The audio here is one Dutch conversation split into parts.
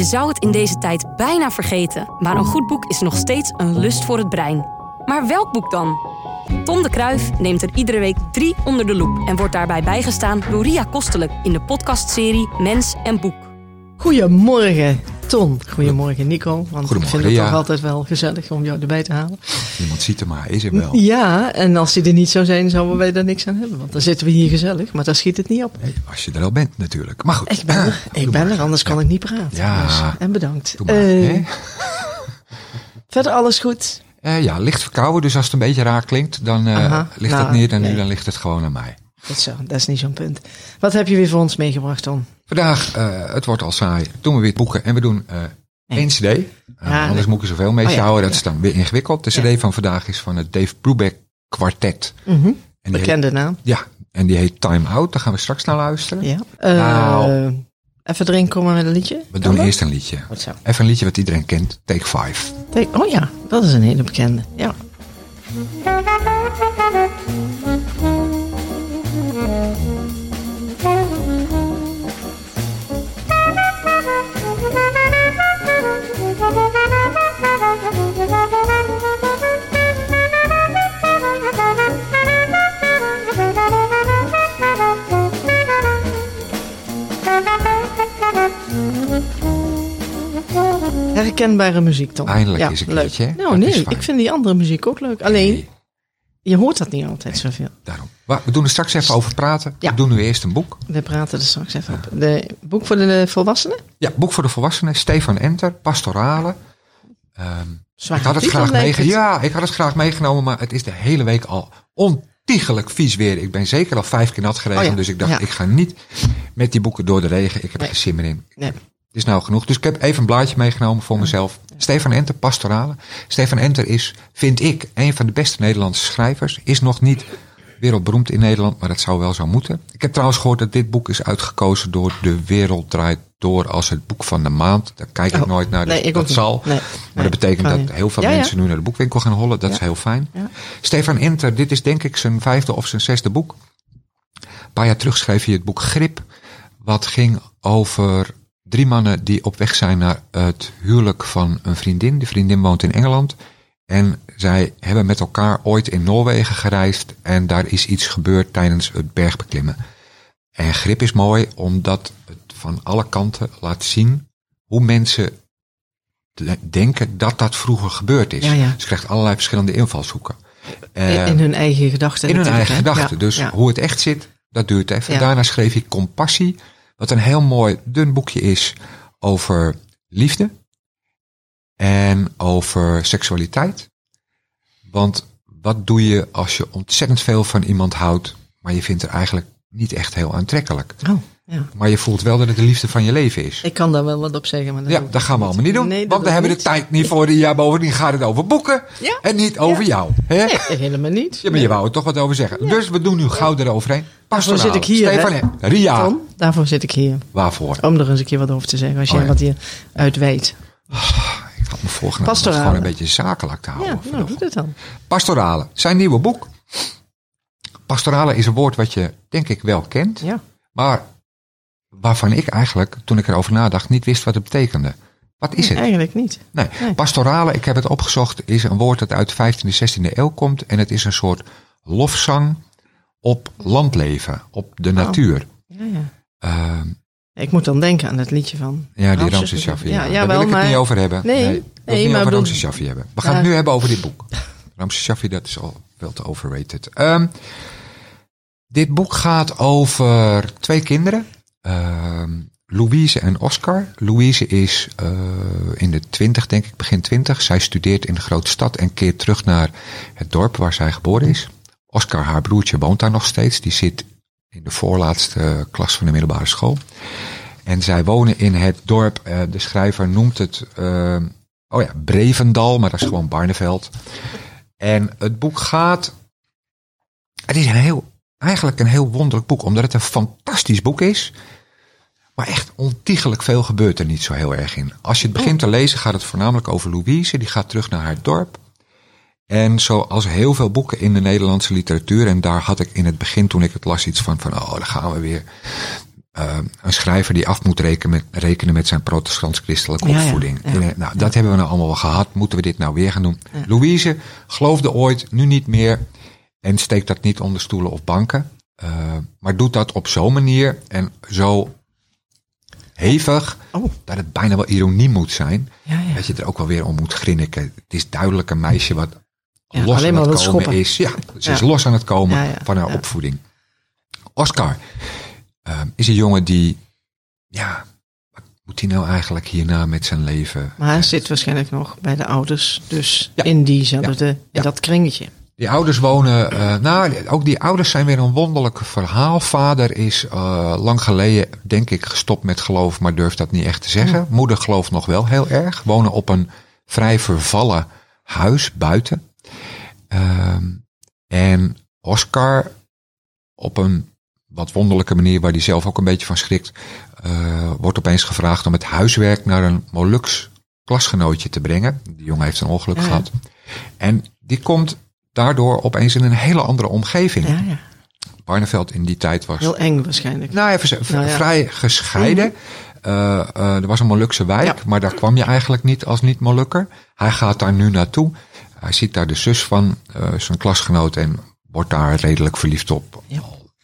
Je zou het in deze tijd bijna vergeten, maar een goed boek is nog steeds een lust voor het brein. Maar welk boek dan? Tom de Kruif neemt er iedere week drie onder de loep en wordt daarbij bijgestaan door Ria Kostelijk in de podcastserie Mens en Boek. Goedemorgen, Ton. Goedemorgen, Nico. Want ik Goedemorgen, vind het toch altijd wel gezellig om jou erbij te halen. Niemand ziet hem maar, is er wel. Ja, en als die er niet zou zijn, zouden wij er niks aan hebben. Want dan zitten we hier gezellig, maar daar schiet het niet op. Nee, als je er al bent natuurlijk. Maar goed. Ik ben er, Ah, ik ben er, anders kan ik niet praten. Ja. Dus, en bedankt. Maar, hè? verder alles goed? Eh, ja, licht verkouden, dus als het een beetje raar klinkt, dan eh, ligt nou, het niet nee. nu dan ligt het gewoon aan mij. Goed zo, dat is niet zo'n punt. Wat heb je weer voor ons meegebracht, Ton? Vandaag, eh, het wordt al saai, doen we weer boeken en we doen eh één cd. Eh, Ja, anders nee. moet ik er zoveel mee Oh, ja, houden, dat ja. is dan weer ingewikkeld. De cd van vandaag is van het Dave Brubeck En die heet, Bekende naam. ja, en die heet Time Out, daar gaan we straks naar luisteren. Ja. Eh, Nou. Even erin komen met een liedje. We Kan doen dat? eerst een liedje. Goed zo. Even een liedje wat iedereen kent, Take Five. Kijk, Oh ja, dat is een hele bekende. Ja. Herkenbare muziek, Tom. Eindelijk ja, eens een leuk. keertje? Nou is nee, ik vind die andere muziek ook leuk. Alleen, Nee. Je hoort dat niet altijd zoveel. Daarom. We doen er straks even over praten. Ja. We doen nu eerst een boek. We praten er straks even op. De boek voor de volwassenen? Ja, boek voor de volwassenen. Stefan Enter, Pastorale. Zware ik had het graag meegenomen. Ja, ik had het graag meegenomen, maar het is de hele week al ontiegelijk vies weer. Ik ben zeker al vijf keer nat geregend, Oh ja, dus ik dacht, ik ga niet met die boeken door de regen. Ik heb er Nee. geen zin meer in. Nee. Is nou genoeg. Dus ik heb even een blaadje meegenomen voor mezelf. Stefan Enter, Pastorale. Stefan Enter is, vind ik, een van de beste Nederlandse schrijvers. Is nog niet wereldberoemd in Nederland, maar dat zou wel zo moeten. Ik heb trouwens gehoord dat dit boek is uitgekozen door De Wereld Draait Door als het boek van de maand. Daar kijk ik Oh, nooit naar, dus nee, ik dat zal. Nee, maar nee, dat betekent dat niet. heel veel Ja, ja. mensen nu naar de boekwinkel gaan hollen. Dat is heel fijn. Stefan Enter, dit is denk ik zijn vijfde of zijn zesde boek. Een paar jaar terug schreef hij het boek Grip. Wat ging over drie mannen die op weg zijn naar het huwelijk van een vriendin. De vriendin woont in Engeland. En zij hebben met elkaar ooit in Noorwegen gereisd. En daar is iets gebeurd tijdens het bergbeklimmen. En Grip is mooi omdat het van alle kanten laat zien hoe mensen de- denken dat dat vroeger gebeurd is. Ja, ja. Ze krijgt allerlei verschillende invalshoeken. In, Eh, in hun eigen gedachten. in hun eigen gedachten. Ja, Dus hoe het echt zit, dat duurt even. Daarna schreef hij Compassie, wat een heel mooi dun boekje is over liefde en over seksualiteit. Want wat doe je als je ontzettend veel van iemand houdt, maar je vindt er eigenlijk niet echt heel aantrekkelijk. Oh, ja. Maar je voelt wel dat het de liefde van je leven is. Ik kan daar wel wat op zeggen. Maar dat Ja, dat gaan we allemaal niet doen. Nee, dat want we hebben de niet. tijd niet voor. Ja, bovendien gaat het over boeken. Ja. En niet over jou. Hè? Nee, helemaal niet. Ja, maar je wou er toch wat over zeggen. Dus we doen nu gauw eroverheen. Daarvoor Pastorale. zit ik hier, Stefan, hè? Ria, Tom, daarvoor zit ik hier. waarvoor? Om er eens een keer wat over te zeggen. Als Oh, jij ja. wat hier uitweidt. Ik had me voorgenomen om gewoon een beetje zakelijk te Ja, houden. nou, vanochtend. doe dit dan. Pastorale, zijn nieuwe boek. Pastorale is een woord wat je denk ik wel kent. Ja. Maar waarvan ik eigenlijk, toen ik erover nadacht, niet wist wat het betekende. Wat is het? Eigenlijk niet. Nee, Nee. pastorale, ik heb het opgezocht, is een woord dat uit de 15e, 16e eeuw komt. En het is een soort lofzang op landleven, op de natuur. Ja, ja. Ehm, Ik moet dan denken aan het liedje van... ja, die Ramses. Ramses Shaffi. Ja, Ja, ja, Daar wel, wil ik maar... het niet over hebben. Nee, nee, het niet maar over Ramses Shaffi hebben. We gaan het nu hebben over dit boek. Ramses Shaffi, dat is al veel te overrated. Ehm, dit boek gaat over twee kinderen. Ehm, Louise en Oscar. Louise is eh, in de twintig, denk ik, begin twintig. Zij studeert in de grote stad en keert terug naar het dorp waar zij geboren is. Oscar, haar broertje, woont daar nog steeds. Die zit in de voorlaatste klas van de middelbare school. En zij wonen in het dorp, eh, de schrijver noemt het, eh, oh ja, Brevendal, maar dat is gewoon Barneveld. En het boek gaat, het is een heel, eigenlijk een heel wonderlijk boek, omdat het een fantastisch boek is. Maar echt ontiegelijk veel gebeurt er niet zo heel erg in. Als je het begint te lezen gaat het voornamelijk over Louise, die gaat terug naar haar dorp. En zoals heel veel boeken in de Nederlandse literatuur, en daar had ik in het begin toen ik het las iets van, van oh, daar gaan we weer. eh, een schrijver die af moet rekenen met, rekenen met zijn protestants-christelijke Ja, opvoeding. ja, En, nou, dat hebben we nou allemaal wel gehad. Moeten we dit nou weer gaan doen? Louise geloofde ooit, nu niet meer. En steekt dat niet onder stoelen of banken. eh, maar doet dat op zo'n manier en zo hevig Oh, dat het bijna wel ironie moet zijn. ja, ja. Dat je er ook wel weer om moet grinniken. Het is duidelijk een meisje wat Ja, los aan het komen schoppen. is. Ja, ze is los aan het komen van haar ja. opvoeding. Oscar eh, is een jongen die, ja, wat moet hij nou eigenlijk hierna met zijn leven? Maar hij zit waarschijnlijk nog bij de ouders. Dus in diezelfde, in dat kringetje. Die ouders wonen, eh, nou, ook die ouders zijn weer een wonderlijk verhaal. Vader is eh, lang geleden, denk ik, gestopt met geloof, maar durft dat niet echt te zeggen. Moeder gelooft nog wel heel erg. Wonen op een vrij vervallen huis buiten. Ehm, en Oscar, op een wat wonderlijke manier, waar hij zelf ook een beetje van schrikt, eh, wordt opeens gevraagd om het huiswerk naar een Molux klasgenootje te brengen. Die jongen heeft een ongeluk Ja. gehad. En die komt daardoor opeens in een hele andere omgeving. Ja, ja. Barneveld in die tijd was Heel eng waarschijnlijk. nou, even, Nou ja. vrij gescheiden. Eh, eh, er was een Molukse wijk, Ja. maar daar kwam je eigenlijk niet als niet-Molukker. Hij gaat daar nu naartoe. Hij ziet daar de zus van eh, zijn klasgenoot en wordt daar redelijk verliefd op. Ja.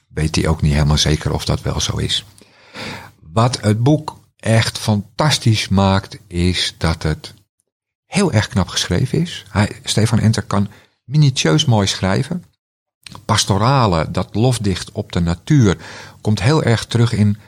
Weet hij ook niet helemaal zeker of dat wel zo is. Wat het boek echt fantastisch maakt, is dat het heel erg knap geschreven is. Hij, Stefan Enter kan minutieus mooi schrijven. Pastorale, dat lofdicht op de natuur, komt heel erg terug in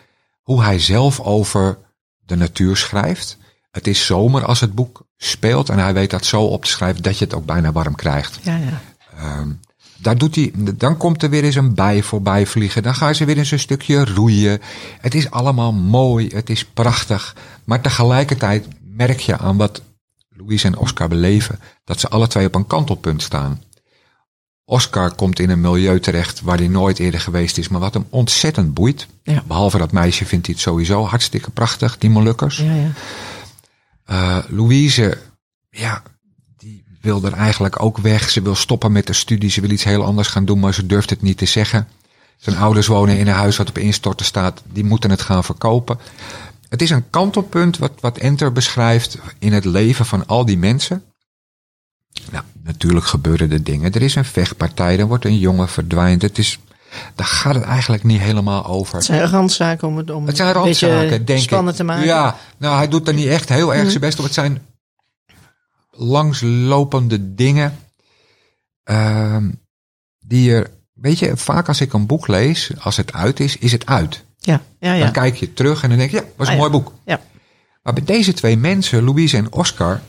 hoe hij zelf over de natuur schrijft. Het is zomer als het boek speelt en hij weet dat zo op te schrijven dat je het ook bijna warm krijgt. Ja, ja. Ehm, daar doet hij, dan komt er weer eens een bij voorbij vliegen. Dan gaan ze weer eens een stukje roeien. Het is allemaal mooi, het is prachtig. Maar tegelijkertijd merk je aan wat Louise en Oscar beleven, dat ze alle twee op een kantelpunt staan. Oscar komt in een milieu terecht waar hij nooit eerder geweest is, maar wat hem ontzettend boeit. Ja. Behalve dat meisje vindt hij het sowieso hartstikke prachtig, die Molukkers. ja, ja. Eh, Louise, ja, die wil er eigenlijk ook weg. Ze wil stoppen met de studie. Ze wil iets heel anders gaan doen, maar ze durft het niet te zeggen. Zijn ouders wonen in een huis wat op instorten staat. Die moeten het gaan verkopen. Het is een kantelpunt wat, wat Enter beschrijft in het leven van al die mensen. Nou, natuurlijk gebeuren er dingen. Er is een vechtpartij, er wordt een jongen verdwijnt. Het is, daar gaat het eigenlijk niet helemaal over. Het zijn randzaken om het, om Het zijn randzaken, denk spannend ik. te maken. Ja, nou, hij doet er niet echt heel erg Mhm. zijn best op. Het zijn langslopende dingen. ehm, die er, weet je, vaak als ik een boek lees, als het uit is, is het uit. Ja, ja. ja. Dan kijk je terug en dan denk je, ja, was een Ah, mooi boek. Ja. Maar bij deze twee mensen, Louise en Oscar,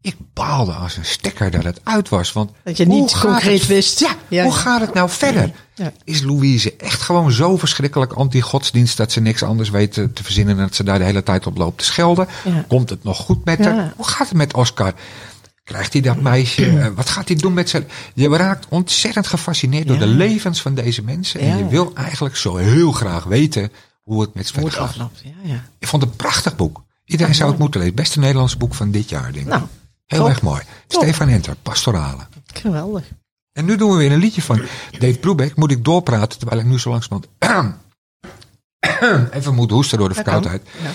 ik baalde als een stekker dat het uit was. Want Dat je niet concreet het- wist. Ja, Ja, hoe gaat het nou verder? Ja. Is Louise echt gewoon zo verschrikkelijk anti-godsdienst dat ze niks anders weet te, te verzinnen en dat ze daar de hele tijd op loopt te schelden? Ja. Komt het nog goed met haar? Hoe gaat het met Oscar? Krijgt hij dat meisje? Eh, wat gaat hij doen met zijn... Je raakt ontzettend gefascineerd door de levens van deze mensen. En je wil eigenlijk zo heel graag weten hoe het met ze gaat. afloopt. Ja, ja. Ik vond het een prachtig boek. Iedereen zou het moeten lezen. Beste Nederlands boek van dit jaar, denk ik. Nou, Heel top. erg mooi. Top. Stefan Enter, Pastorale. geweldig. En nu doen we weer een liedje van Dave Brubeck. Moet ik doorpraten terwijl ik nu zo langzamerhand even moet hoesten door de verkoudheid. Ja.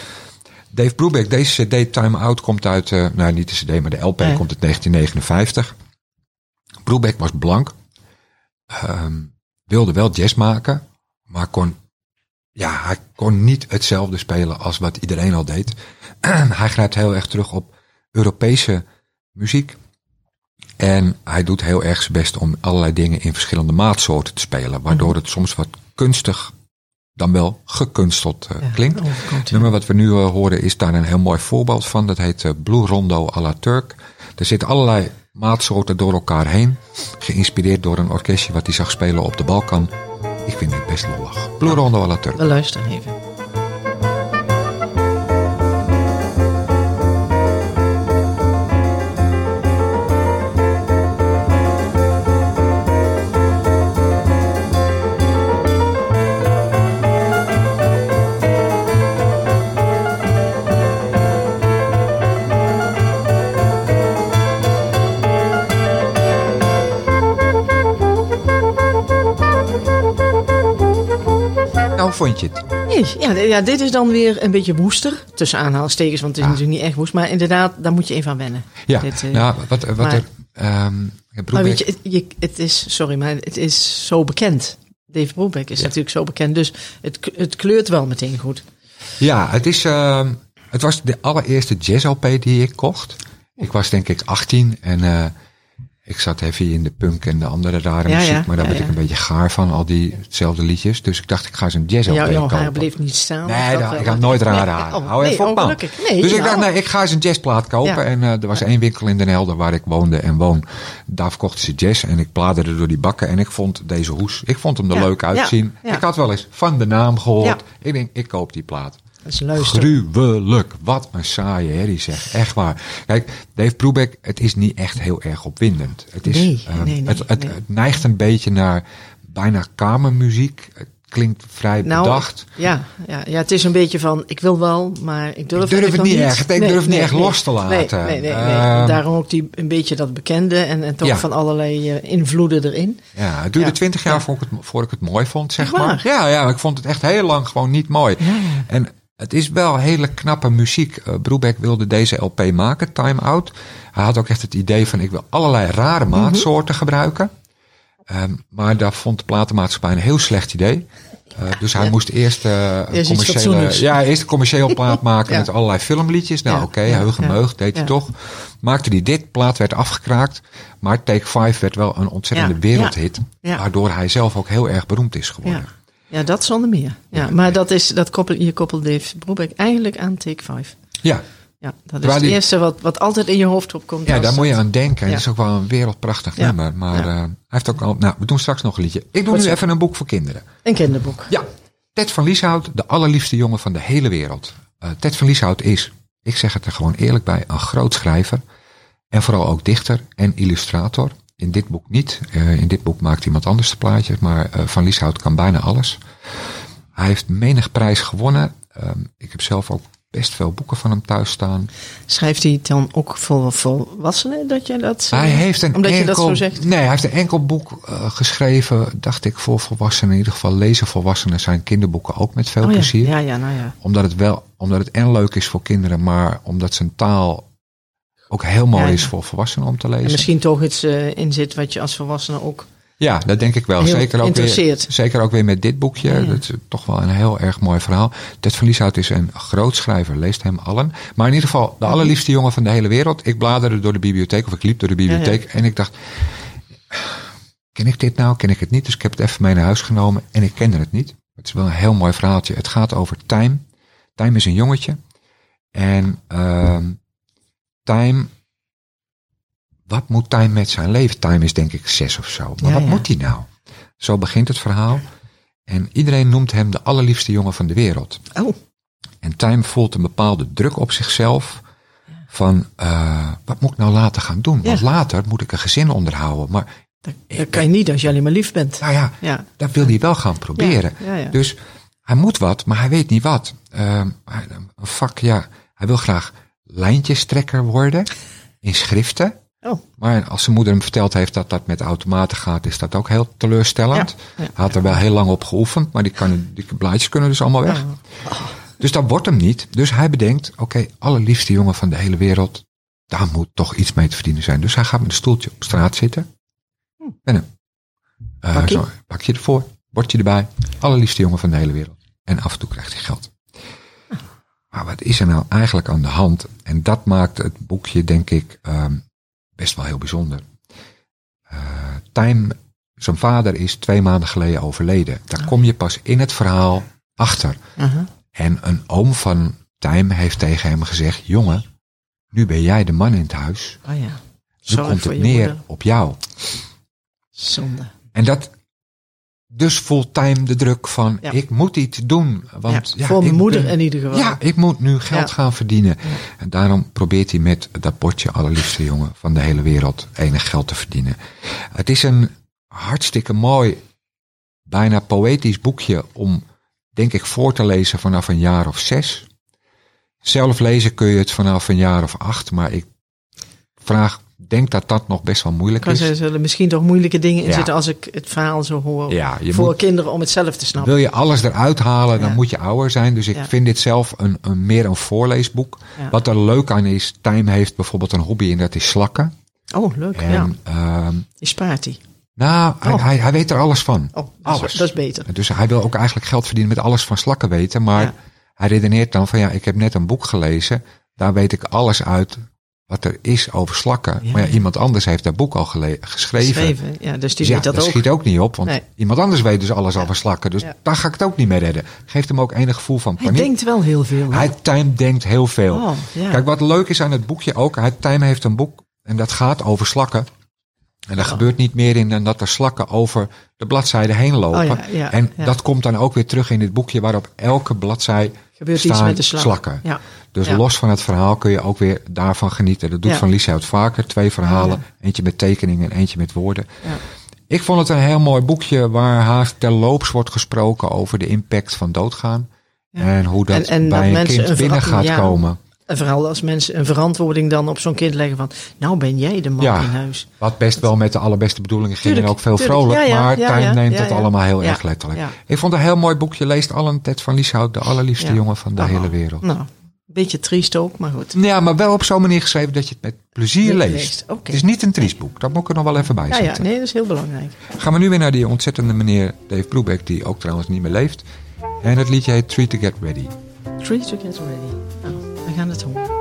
Dave Brubeck, deze cd Time Out komt uit, eh, nou niet de cd, maar de LP komt uit 1959. Brubeck was blank. Ehm, wilde wel jazz maken, maar kon, ja, hij kon niet hetzelfde spelen als wat iedereen al deed. hij grijpt heel erg terug op Europese muziek. En hij doet heel erg zijn best om allerlei dingen in verschillende maatsoorten te spelen. Waardoor het soms wat kunstig, dan wel gekunsteld eh, Ja, klinkt. Het nummer wat we nu eh, horen is daar een heel mooi voorbeeld van. Dat heet eh, Blue Rondo à la Turk. Er zitten allerlei maatsoorten door elkaar heen. Geïnspireerd door een orkestje wat hij zag spelen op de Balkan. Ik vind het best lollig. Blue Rondo à la Turk. We luisteren even. Vond je het? Nee, ja, ja, dit is dan weer een beetje woester. Tussen aanhalingstekens, want het is Ja. natuurlijk niet echt woest. Maar inderdaad, daar moet je even aan wennen. Ja, Dit, eh, nou, wat, wat maar- er... ehm Maar weet je het, je, het is, sorry, maar het is zo bekend. Dave Brubeck is Ja. natuurlijk zo bekend. Dus het, het kleurt wel meteen goed. Ja, het, is, ehm, het was de allereerste jazz-LP die ik kocht. Ik was denk ik 18 en eh, ik zat even in de punk en de andere rare Ja, muziek. ja, maar daar ja, werd ik een beetje gaar van, al diezelfde liedjes. Dus ik dacht, ik ga eens een Jouw, jouw kopen. haar bleef niet staan. Nee, dat- ik had nooit rare Nee, haren. oh, Hou even op, oh, man. Nee, dus ik dacht, nee, ik ga eens een jazzplaat kopen. En eh, er was één winkel in Den Helder waar ik woonde en woon. Daar verkochten ze jazz. En ik bladerde door die bakken en ik vond deze hoes. Ik vond hem er leuk uitzien. Ik had wel eens van de naam gehoord. Ik denk, ik koop die plaat. Dat is luisteren. Gruwelijk. Wat een saaie herrie zeg. Echt waar. Kijk, Dave Brubeck, het is niet echt heel erg opwindend. Het, is, Nee, ehm, nee, nee, het, het, neigt een beetje naar bijna kamermuziek. Het klinkt vrij Nou, bedacht. Ja, ja, ja, het is een beetje van, ik wil wel, maar ik durf, Ik durf het niet echt. Ik durf het niet echt los te laten. Nee, nee. Ehm, Daarom ook die, een beetje dat bekende en, en toch Ja. van allerlei eh, invloeden erin. Ja, het duurde Ja. twintig jaar Ja. voor, ik het, voor ik het mooi vond, zeg maar. Ja, ja, ik vond het echt heel lang gewoon niet mooi. Ja, ja. En het is wel hele knappe muziek. Uh, Broebeck wilde deze LP maken, Time Out. Hij had ook echt het idee van, ik wil allerlei rare Mhm. maatsoorten gebruiken. Ehm, maar daar vond de platenmaatschappij een heel slecht idee. Uh, dus hij Ja. moest eerst, uh, een Eerst iets commerciële, ja, eerst een commercieel plaat maken Ja. met allerlei filmliedjes. Nou Ja, oké, ja, heug en ja. meug, deed hij toch. Maakte hij dit, plaat werd afgekraakt. Maar Take 5 werd wel een ontzettende wereldhit. Waardoor hij zelf ook heel erg beroemd is geworden. Ja. dat zonder meer. Ja, maar dat is, dat koppel, je koppelt Dave eigenlijk aan Take 5. Ja, Ja, dat is het eerste wat, wat altijd in je hoofd opkomt. ja daar moet je aan denken. Het is ook wel een wereldprachtig nummer. Maar eh, hij heeft ook al... Nou, we doen straks nog een liedje. Ik doe nu even een boek voor kinderen. Een kinderboek. Ja, Ted van Lieshout, de allerliefste jongen van de hele wereld. Eh, Ted van Lieshout is, ik zeg het er gewoon eerlijk bij, een groot schrijver. En vooral ook dichter en illustrator. In dit boek niet. Eh, in dit boek maakt iemand anders de plaatjes. Maar eh, Van Lieshout kan bijna alles. Hij heeft menig prijs gewonnen. Ehm, ik heb zelf ook best veel boeken van hem thuis staan. Schrijft hij dan ook voor volwassenen dat je dat... eh, Hij heeft een Omdat je enkel, dat zo zegt? Nee, hij heeft een enkel boek geschreven, dacht ik, voor volwassenen. In ieder geval lezen volwassenen zijn kinderboeken ook met veel Oh plezier. ja, ja, nou ja. Omdat het wel, omdat het en leuk is voor kinderen, maar omdat zijn taal ook heel mooi Ja, is voor volwassenen om te lezen. En misschien toch iets eh, in zit wat je als volwassene ook... Ja, dat denk ik wel. Zeker ook, weer, zeker ook weer met dit boekje. Ja, ja. Dat is toch wel een heel erg mooi verhaal. Ted van Lieshout is een groot schrijver, leest hem allen. Maar in ieder geval, de allerliefste jongen van de hele wereld. Ik bladerde door de bibliotheek, of ik liep door de bibliotheek. En ik dacht, ken ik dit nou? Ken ik het niet? Dus ik heb het even mee naar huis genomen. En ik kende het niet. Het is wel een heel mooi verhaaltje. Het gaat over Time. Time is een jongetje. En ehm Time... Wat moet Time met zijn leven? Time is denk ik zes of zo. Maar Ja, wat ja. moet hij nou? Zo begint het verhaal. En iedereen noemt hem de allerliefste jongen van de wereld. Oh, En Time voelt een bepaalde druk op zichzelf. Van, eh, wat moet ik nou later gaan doen? Want Ja. later moet ik een gezin onderhouden. Maar, dat, dat kan je niet als je alleen maar lief bent. nou ja, Ja, dat wil hij wel gaan proberen. Ja. Dus hij moet wat, maar hij weet niet wat. Hij- een vak, ja, hij wil graag lijntjestrekker worden in schriften. Oh, Maar als zijn moeder hem verteld heeft dat dat met automaten gaat, is dat ook heel teleurstellend. Ja, ja, hij had er wel heel lang op geoefend, maar die, kan, die blaadjes kunnen dus allemaal weg. Dus dat wordt hem niet. Dus hij bedenkt, oké, allerliefste jongen van de hele wereld, daar moet toch iets mee te verdienen zijn. Dus hij gaat met een stoeltje op straat zitten. En een eh, zo, pakje ervoor, bordje erbij. Allerliefste jongen van de hele wereld. En af en toe krijgt hij geld. Maar wat is er nou eigenlijk aan de hand? En dat maakt het boekje, denk ik, ehm, best wel heel bijzonder. Eh, Time, zijn vader is twee maanden geleden overleden. Daar kom je pas in het verhaal achter. aha. En een oom van Time heeft tegen hem gezegd: Jongen, nu ben jij de man in het huis. Oh ja. Nu komt het neer moeder. op jou. Zonde. En dat. Dus voelt Time de druk van: Ja. Ik moet iets doen. Want, ja, voor mijn ik moeder ben- in ieder geval. Ja, ik moet nu geld Ja. gaan verdienen. En daarom probeert hij met dat bordje allerliefste jongen van de hele wereld enig geld te verdienen. Het is een hartstikke mooi, bijna poëtisch boekje om, denk ik, voor te lezen vanaf een jaar of zes. Zelf lezen kun je het vanaf een jaar of acht, maar ik vraag denk dat dat nog best wel moeilijk is. er zullen misschien toch moeilijke dingen in Ja. zitten als ik het verhaal zo hoor. Ja, voor moet- kinderen om het zelf te snappen. Wil je alles eruit halen, dan Ja. moet je ouder zijn. Dus ik vind dit zelf een, een, meer een voorleesboek. Wat er leuk aan is, Tijm heeft bijvoorbeeld een hobby en dat is slakken. Oh, leuk. En, ja. ehm, Die spaart hij. nou, hij, Oh. hij, hij weet er alles van. Oh, dat is, Alles. dat is beter. Dus hij wil ook eigenlijk geld verdienen met alles van slakken weten. Maar hij redeneert dan van ja, ik heb net een boek gelezen. Daar weet ik alles uit wat er is over slakken. Ja. Maar ja, iemand anders heeft dat boek al geschreven. Geschreven. Ja, dus die Dus ja, dat dat ook. schiet ook niet op. Want Nee. iemand anders weet dus alles over slakken. Dus daar ga ik het ook niet mee redden. Geeft hem ook enig gevoel van Hij paniek. denkt wel heel veel. hè? Hij Tijm denkt heel veel. Oh. Kijk, wat leuk is aan het boekje ook. Hij, Tijm heeft een boek en dat gaat over slakken. En daar Oh. gebeurt niet meer in dat er slakken over de bladzijde heen lopen. Oh en dat komt dan ook weer terug in dit boekje waarop elke bladzij Gebeurt staan iets met de slakken. Ja. Dus Ja. los van het verhaal kun je ook weer daarvan genieten. Dat doet Ja. Van Lieshout vaker. Twee verhalen. Eentje met tekeningen en eentje met woorden. Ja. Ik vond het een heel mooi boekje waar haast terloops wordt gesproken over de impact van doodgaan. En hoe dat En- en bij dat een kind een binnen gaat komen. En vooral als mensen een verantwoording dan op zo'n kind leggen van... Nou ben jij de man Ja. in huis. Wat best wel met de allerbeste bedoelingen ging en ook veel tuurlijk. vrolijk. Ja, ja, maar ja, ja, neemt ja, het ja. allemaal heel Ja, erg letterlijk. ja. Ik vond een heel mooi boekje. Leest allen Ted van Lieshout, de allerliefste Ja. jongen van de Oh. hele wereld. Nou, een beetje triest ook, maar goed. Ja, maar wel op zo'n manier geschreven dat je het met plezier Leest. Het is niet een triest boek. Dat moet ik er nog wel even bij Ja, zetten. ja, nee, dat is heel belangrijk. Gaan we nu weer naar die ontzettende meneer Dave Brubeck, die ook trouwens niet meer leeft. En het liedje heet Tree to Get Ready. Tree to get ready. Nou, we gaan het horen.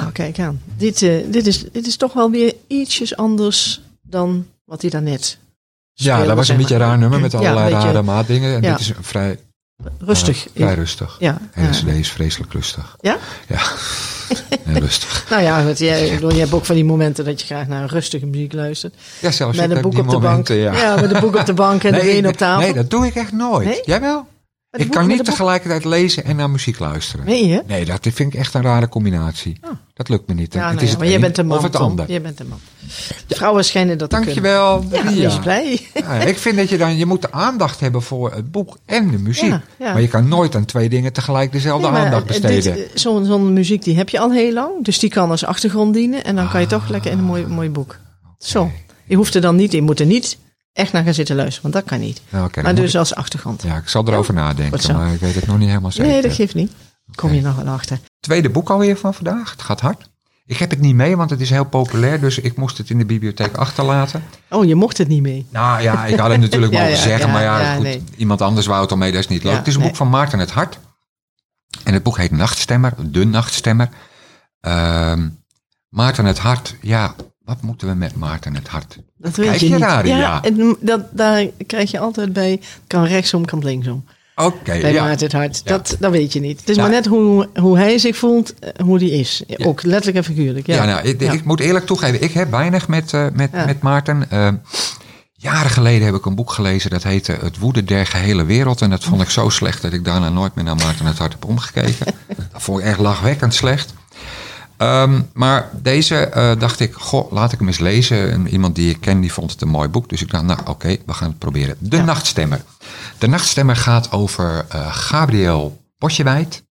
Nou, kijk aan. Dit, eh, dit, is, dit is toch wel weer ietsjes anders dan wat hij daarnet Ja, speelde, dat was een beetje een raar nummer met Ja, allerlei een beetje rare maatdingen. En ja. dit is een vrij, Rustig. eh, vrij rustig. ja, En ja. de CD is vreselijk rustig. ja? Ja, en rustig. Nou ja, want jij, ik bedoel, je hebt ook van die momenten dat je graag naar rustige muziek luistert. Ja, zelfs met een boek die op de momenten, bank. ja. met een boek op de bank en de benen op tafel. Nee, dat doe ik echt nooit. Nee? Jij wel? Ik kan niet tegelijkertijd lezen en naar muziek luisteren. Meen je? Nee, dat vind ik echt een rare combinatie. Oh. Dat lukt me niet. Ja, het nou is ja, het maar jij bent een man. of het ander. Jij bent een man. Vrouwen schijnen dat te kunnen. Dankjewel, blij. Ik vind dat je dan, je moet de aandacht hebben voor het boek en de muziek. Maar je kan nooit aan twee dingen tegelijk dezelfde Nee, aandacht besteden. Zo'n zo'n muziek die heb je al heel lang. Dus die kan als achtergrond dienen. En dan kan je toch lekker in een mooi, mooi boek. Zo. Je hoeft er dan niet, je moet er niet echt naar gaan zitten luisteren. Want dat kan niet. Ja, maar dus als achtergrond. ja, ik zal erover Goed nadenken, maar ik weet het nog niet helemaal zeker. nee, dat geeft niet. Kom je nog wel achter. Tweede boek alweer van vandaag. Het gaat hard. Ik heb het niet mee, want het is heel populair. Dus ik moest het in de bibliotheek achterlaten. Oh, je mocht het niet mee. Nou ja, ik had het natuurlijk Ja, mogen ja, zeggen. ja, maar ja, goed, nee. iemand anders wou het al mee. Dat is niet leuk. Het is een nee. boek van Maarten het Hart. En het boek heet Nachtstemmer. De Nachtstemmer. Ehm, Maarten het Hart. Ja, wat moeten we met Maarten het Hart? Dat weet je je ja, ja. en dat, daar krijg je altijd bij. Kan rechtsom, kan linksom. Oké, Bij ja. Maarten het Hart. Ja. Dat, dat weet je niet. Het is maar net hoe, hoe hij zich voelt, eh, hoe die is. Ook letterlijk en figuurlijk. Ja, Ja, nou, ik, ik moet eerlijk toegeven, ik heb weinig met, eh, met, met Maarten. Eh, jaren geleden heb ik een boek gelezen dat heette Het woede der gehele wereld. En dat vond ik zo slecht dat ik daarna nooit meer naar Maarten het Hart heb omgekeken. dat vond ik echt lachwekkend slecht. Ehm, maar deze eh, dacht ik, goh, laat ik hem eens lezen. En iemand die ik ken, die vond het een mooi boek. Dus ik dacht, nou oké, we gaan het proberen. De Nachtstemmer. De Nachtstemmer gaat over eh, Gabriel Potjewijd.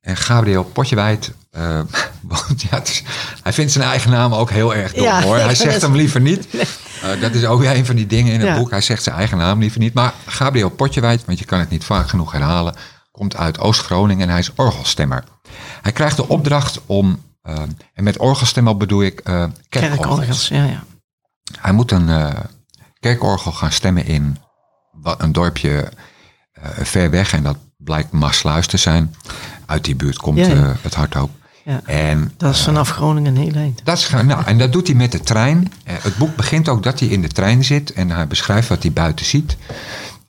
En Gabriel Potjewijd, eh, ja, is- hij vindt zijn eigen naam ook heel erg dom Ja, hoor. Hij zegt hem liever niet. Dat is ook weer een van die dingen in het Ja. boek. Hij zegt zijn eigen naam liever niet. Maar Gabriel Potjewijd, want je kan het niet vaak genoeg herhalen, komt uit Oost-Groningen en hij is orgelstemmer. Hij krijgt de opdracht om, en met orgelstemmer bedoel ik eh kerkorgels. Kerkorgels, ja, ja. Hij moet een eh, kerkorgel gaan stemmen in wat, een dorpje eh, ver weg. En dat blijkt Maasluis te zijn. Uit die buurt komt Ja, ja. het hardhoop. Ja. En Dat is vanaf Groningen heel eind. dat, is, nou, en dat doet hij met de trein. Het boek begint ook dat hij in de trein zit. En hij beschrijft wat hij buiten ziet.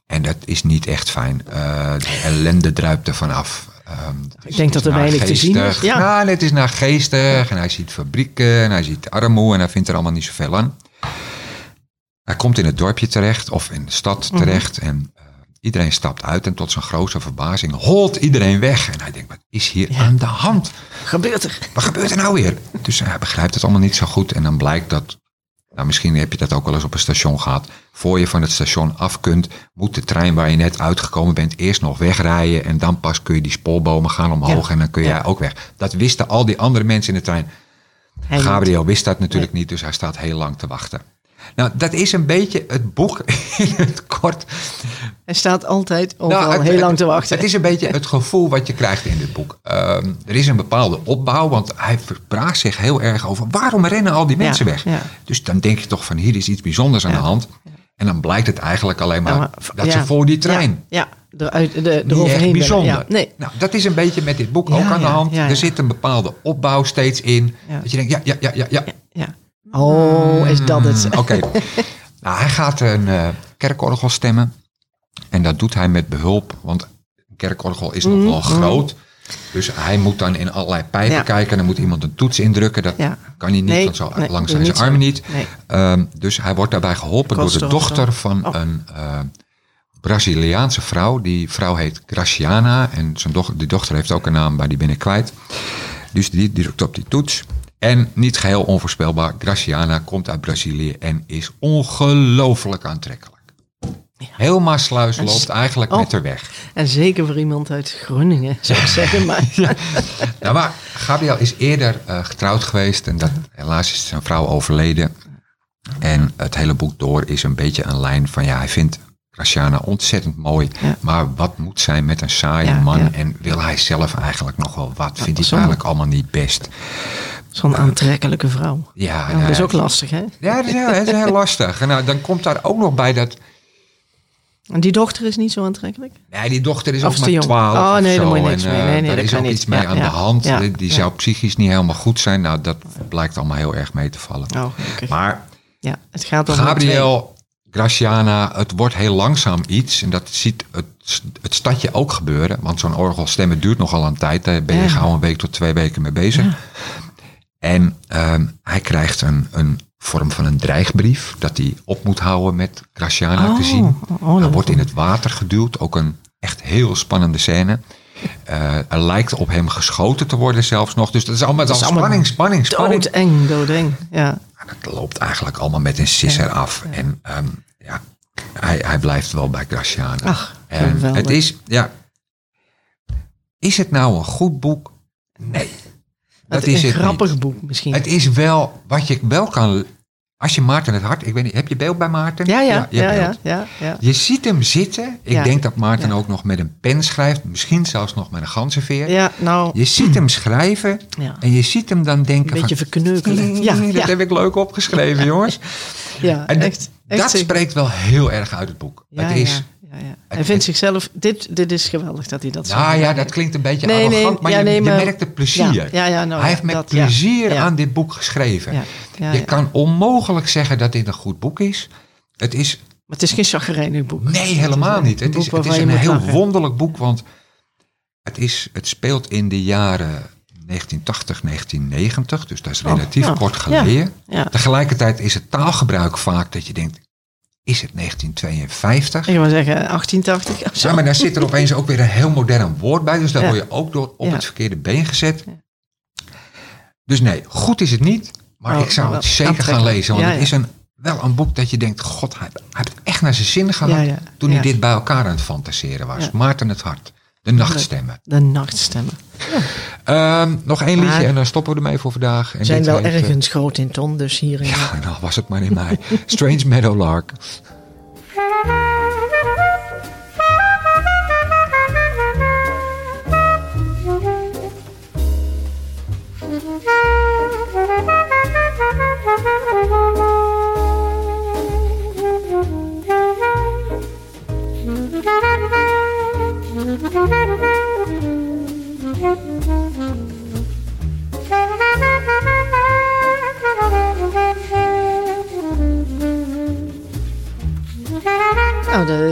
En dat is niet echt fijn. Eh, de ellende druipt er vanaf. Ehm, is- denk dat er weinig te zien is, ja. Nou, het is naargeestig. En hij ziet fabrieken. En hij ziet armoe. En hij vindt er allemaal niet zoveel aan. Hij komt in het dorpje terecht of in de stad Mhm. terecht en eh, iedereen stapt uit en tot zijn grote verbazing holt iedereen weg. En hij denkt, wat is hier aan de hand? Gebeurt er? Wat gebeurt er nou weer? Dus hij begrijpt het allemaal niet zo goed en dan blijkt dat, nou misschien heb je dat ook wel eens op een station gehad. Voor je van het station af kunt, moet de trein waar je net uitgekomen bent eerst nog wegrijden en dan pas kun je die spoorbomen gaan omhoog Ja. en dan kun Ja. jij ook weg. Dat wisten al die andere mensen in de trein. Hij. Gabriel wist dat natuurlijk niet, dus hij staat heel lang te wachten. Nou, dat is een beetje het boek in het kort. Hij staat altijd overal Nou, het- heel lang te wachten. Het is een beetje het gevoel wat je krijgt in dit boek. Ehm, er is een bepaalde opbouw, want hij verpraat zich heel erg over waarom rennen al die Ja, mensen weg. ja. Dus dan denk je toch van hier is iets bijzonders aan Ja, de hand. En dan blijkt het eigenlijk alleen maar, dat ze voor die trein. Ja, eruit, de, Niet echt eroverheen bijzonder. Nee. Nou, dat is een beetje met dit boek ook aan de hand. Er zit een bepaalde opbouw steeds in. Dat je denkt, ja, ja, ja, ja, ja. Oh, is dat het? Mm, Oké. nou, hij gaat een eh, kerkorgel stemmen. En dat doet hij met behulp, want een kerkorgel is nog wel groot. Dus hij moet dan in allerlei pijpen Mm, Ja. kijken. Dan moet iemand een toets indrukken. Dat Ja. kan hij niet, Nee, want zo nee, lang zijn armen niet. Nee. Ehm, dus hij wordt daarbij geholpen door de dochter van Oh. een eh, Braziliaanse vrouw. Die vrouw heet Graciana. En zijn doch die dochter heeft ook een naam, maar die ben ik kwijt. Dus die drukt op die toets. En niet geheel onvoorspelbaar, Graciana komt uit Brazilië en is ongelooflijk aantrekkelijk. Heel Maasluis En s- loopt eigenlijk oh. met haar weg. En zeker voor iemand uit Groningen, zou ik zeggen. Maar, Nou, maar Gabriel is eerder eh, getrouwd geweest en dat, helaas is zijn vrouw overleden. En het hele boek door is een beetje een lijn van ja, hij vindt Graciana ontzettend mooi. Ja. Maar wat moet zij met een saaie Ja, man? ja. En wil hij zelf eigenlijk nog wel wat? Vindt hij eigenlijk allemaal niet best? Zo'n aantrekkelijke vrouw. Ja, nou, dat is ook lastig, hè? Ja, dat is heel, dat is heel lastig. En nou, dan komt daar ook nog bij dat... En die dochter is niet zo aantrekkelijk? Nee, die dochter is ook maar. 12 Oh, nee, daar moet je niks en, mee. eh, Nee, nee, daar is ook niet. iets mee Ja, aan ja, de hand. ja, die zou psychisch niet helemaal goed zijn. Nou, dat blijkt allemaal heel erg mee te vallen. Oh. Maar Ja, het gaat om. Gabriel, Graciana, het wordt heel langzaam iets. En dat ziet het, het stadje ook gebeuren. Want zo'n orgelstemmen duurt nogal een tijd. Daar ben je gauw een week tot twee weken mee bezig. En ehm, hij krijgt een, een vorm van een dreigbrief. Dat hij op moet houden met Graciana Oh, te zien. oh, oh, hij wordt in het water geduwd. Ook een echt heel spannende scène. Eh, er lijkt op hem geschoten te worden zelfs nog. Dus dat is allemaal, dat is allemaal spanning, spanning, spanning. Doodeng, doodeng. Ja. Dat loopt eigenlijk allemaal met een sisser af. En ehm, ja, hij, hij blijft wel bij Graciana. Ach, En geweldig. het is, ja. Is het nou een goed boek? Nee. Dat Het is een het grappig niet. boek misschien. Het is wel wat je wel kan. Als je Maarten het hart. Ik weet niet, heb je beeld bij Maarten? ja, ja, je ja, ja, ja, ja. Je ziet hem zitten. Ik denk dat Maarten ook nog met een pen schrijft. Misschien zelfs nog met een ganzenveer. Ja, nou, Je ziet hem schrijven. En je ziet hem dan denken een beetje van... verkneukelen. Ja, dat heb ik leuk opgeschreven, jongens. ja, En echt. echt dat spreekt wel heel erg uit het boek. Ja, het is, ja. Hij vindt zichzelf, dit, dit is geweldig dat hij dat zo nou ja, dat klinkt een beetje Nee, nee, arrogant, maar, ja, je, nee, je maar- merkt het plezier. Ja, nou Hij heeft met dat, plezier aan dit boek geschreven. Je kan onmogelijk zeggen dat dit een goed boek is. Het is, Maar het is geen chagrijnig boek. nee, helemaal niet. Het is, het is een heel lachen. wonderlijk boek, want het, is, het speelt in de jaren 1980, 1990. Dus dat is relatief ja. kort geleden. Tegelijkertijd is het taalgebruik vaak dat je denkt, is het 1952? Ik wil zeggen 1880 of zo. Ja, maar daar zit er opeens ook weer een heel modern woord bij. Dus daar Ja. word je ook door op Ja. het verkeerde been gezet. Dus nee, goed is het niet. Maar Oh, ik zou het zeker gaan lezen. Want het is een, wel een boek dat je denkt... God, hij, hij heeft echt naar zijn zin gehad toen hij dit bij elkaar aan het fantaseren was. Maarten het Hart. De nachtstemmen. De nachtstemmen. Ehm, nog één liedje Maar- en dan stoppen we ermee voor vandaag. En We zijn wel heet, eh, ergens groot in ton, dus hierin. Ja, nou was het maar in mij. Strange Meadowlark.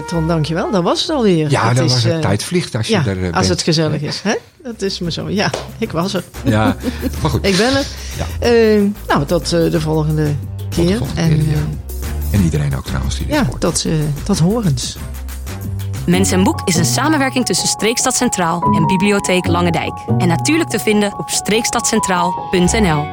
Ton, dankjewel. Dat was het alweer. Ja, Het dat is, was het. eh, Tijd vliegt als je Ja, er eh, als bent. het gezellig is. Hè? Dat is me zo. Ja, ik was er. Ja, maar goed. Ik ben er. Ja. Eh, nou, tot de volgende keer. volgende en keer, ja. En iedereen ook trouwens die dit Ja, hoort. tot, eh, tot horens. Mens en Boek is een samenwerking tussen Streekstad Centraal en Bibliotheek Lange Dijk. En natuurlijk te vinden op streekstadcentraal.nl.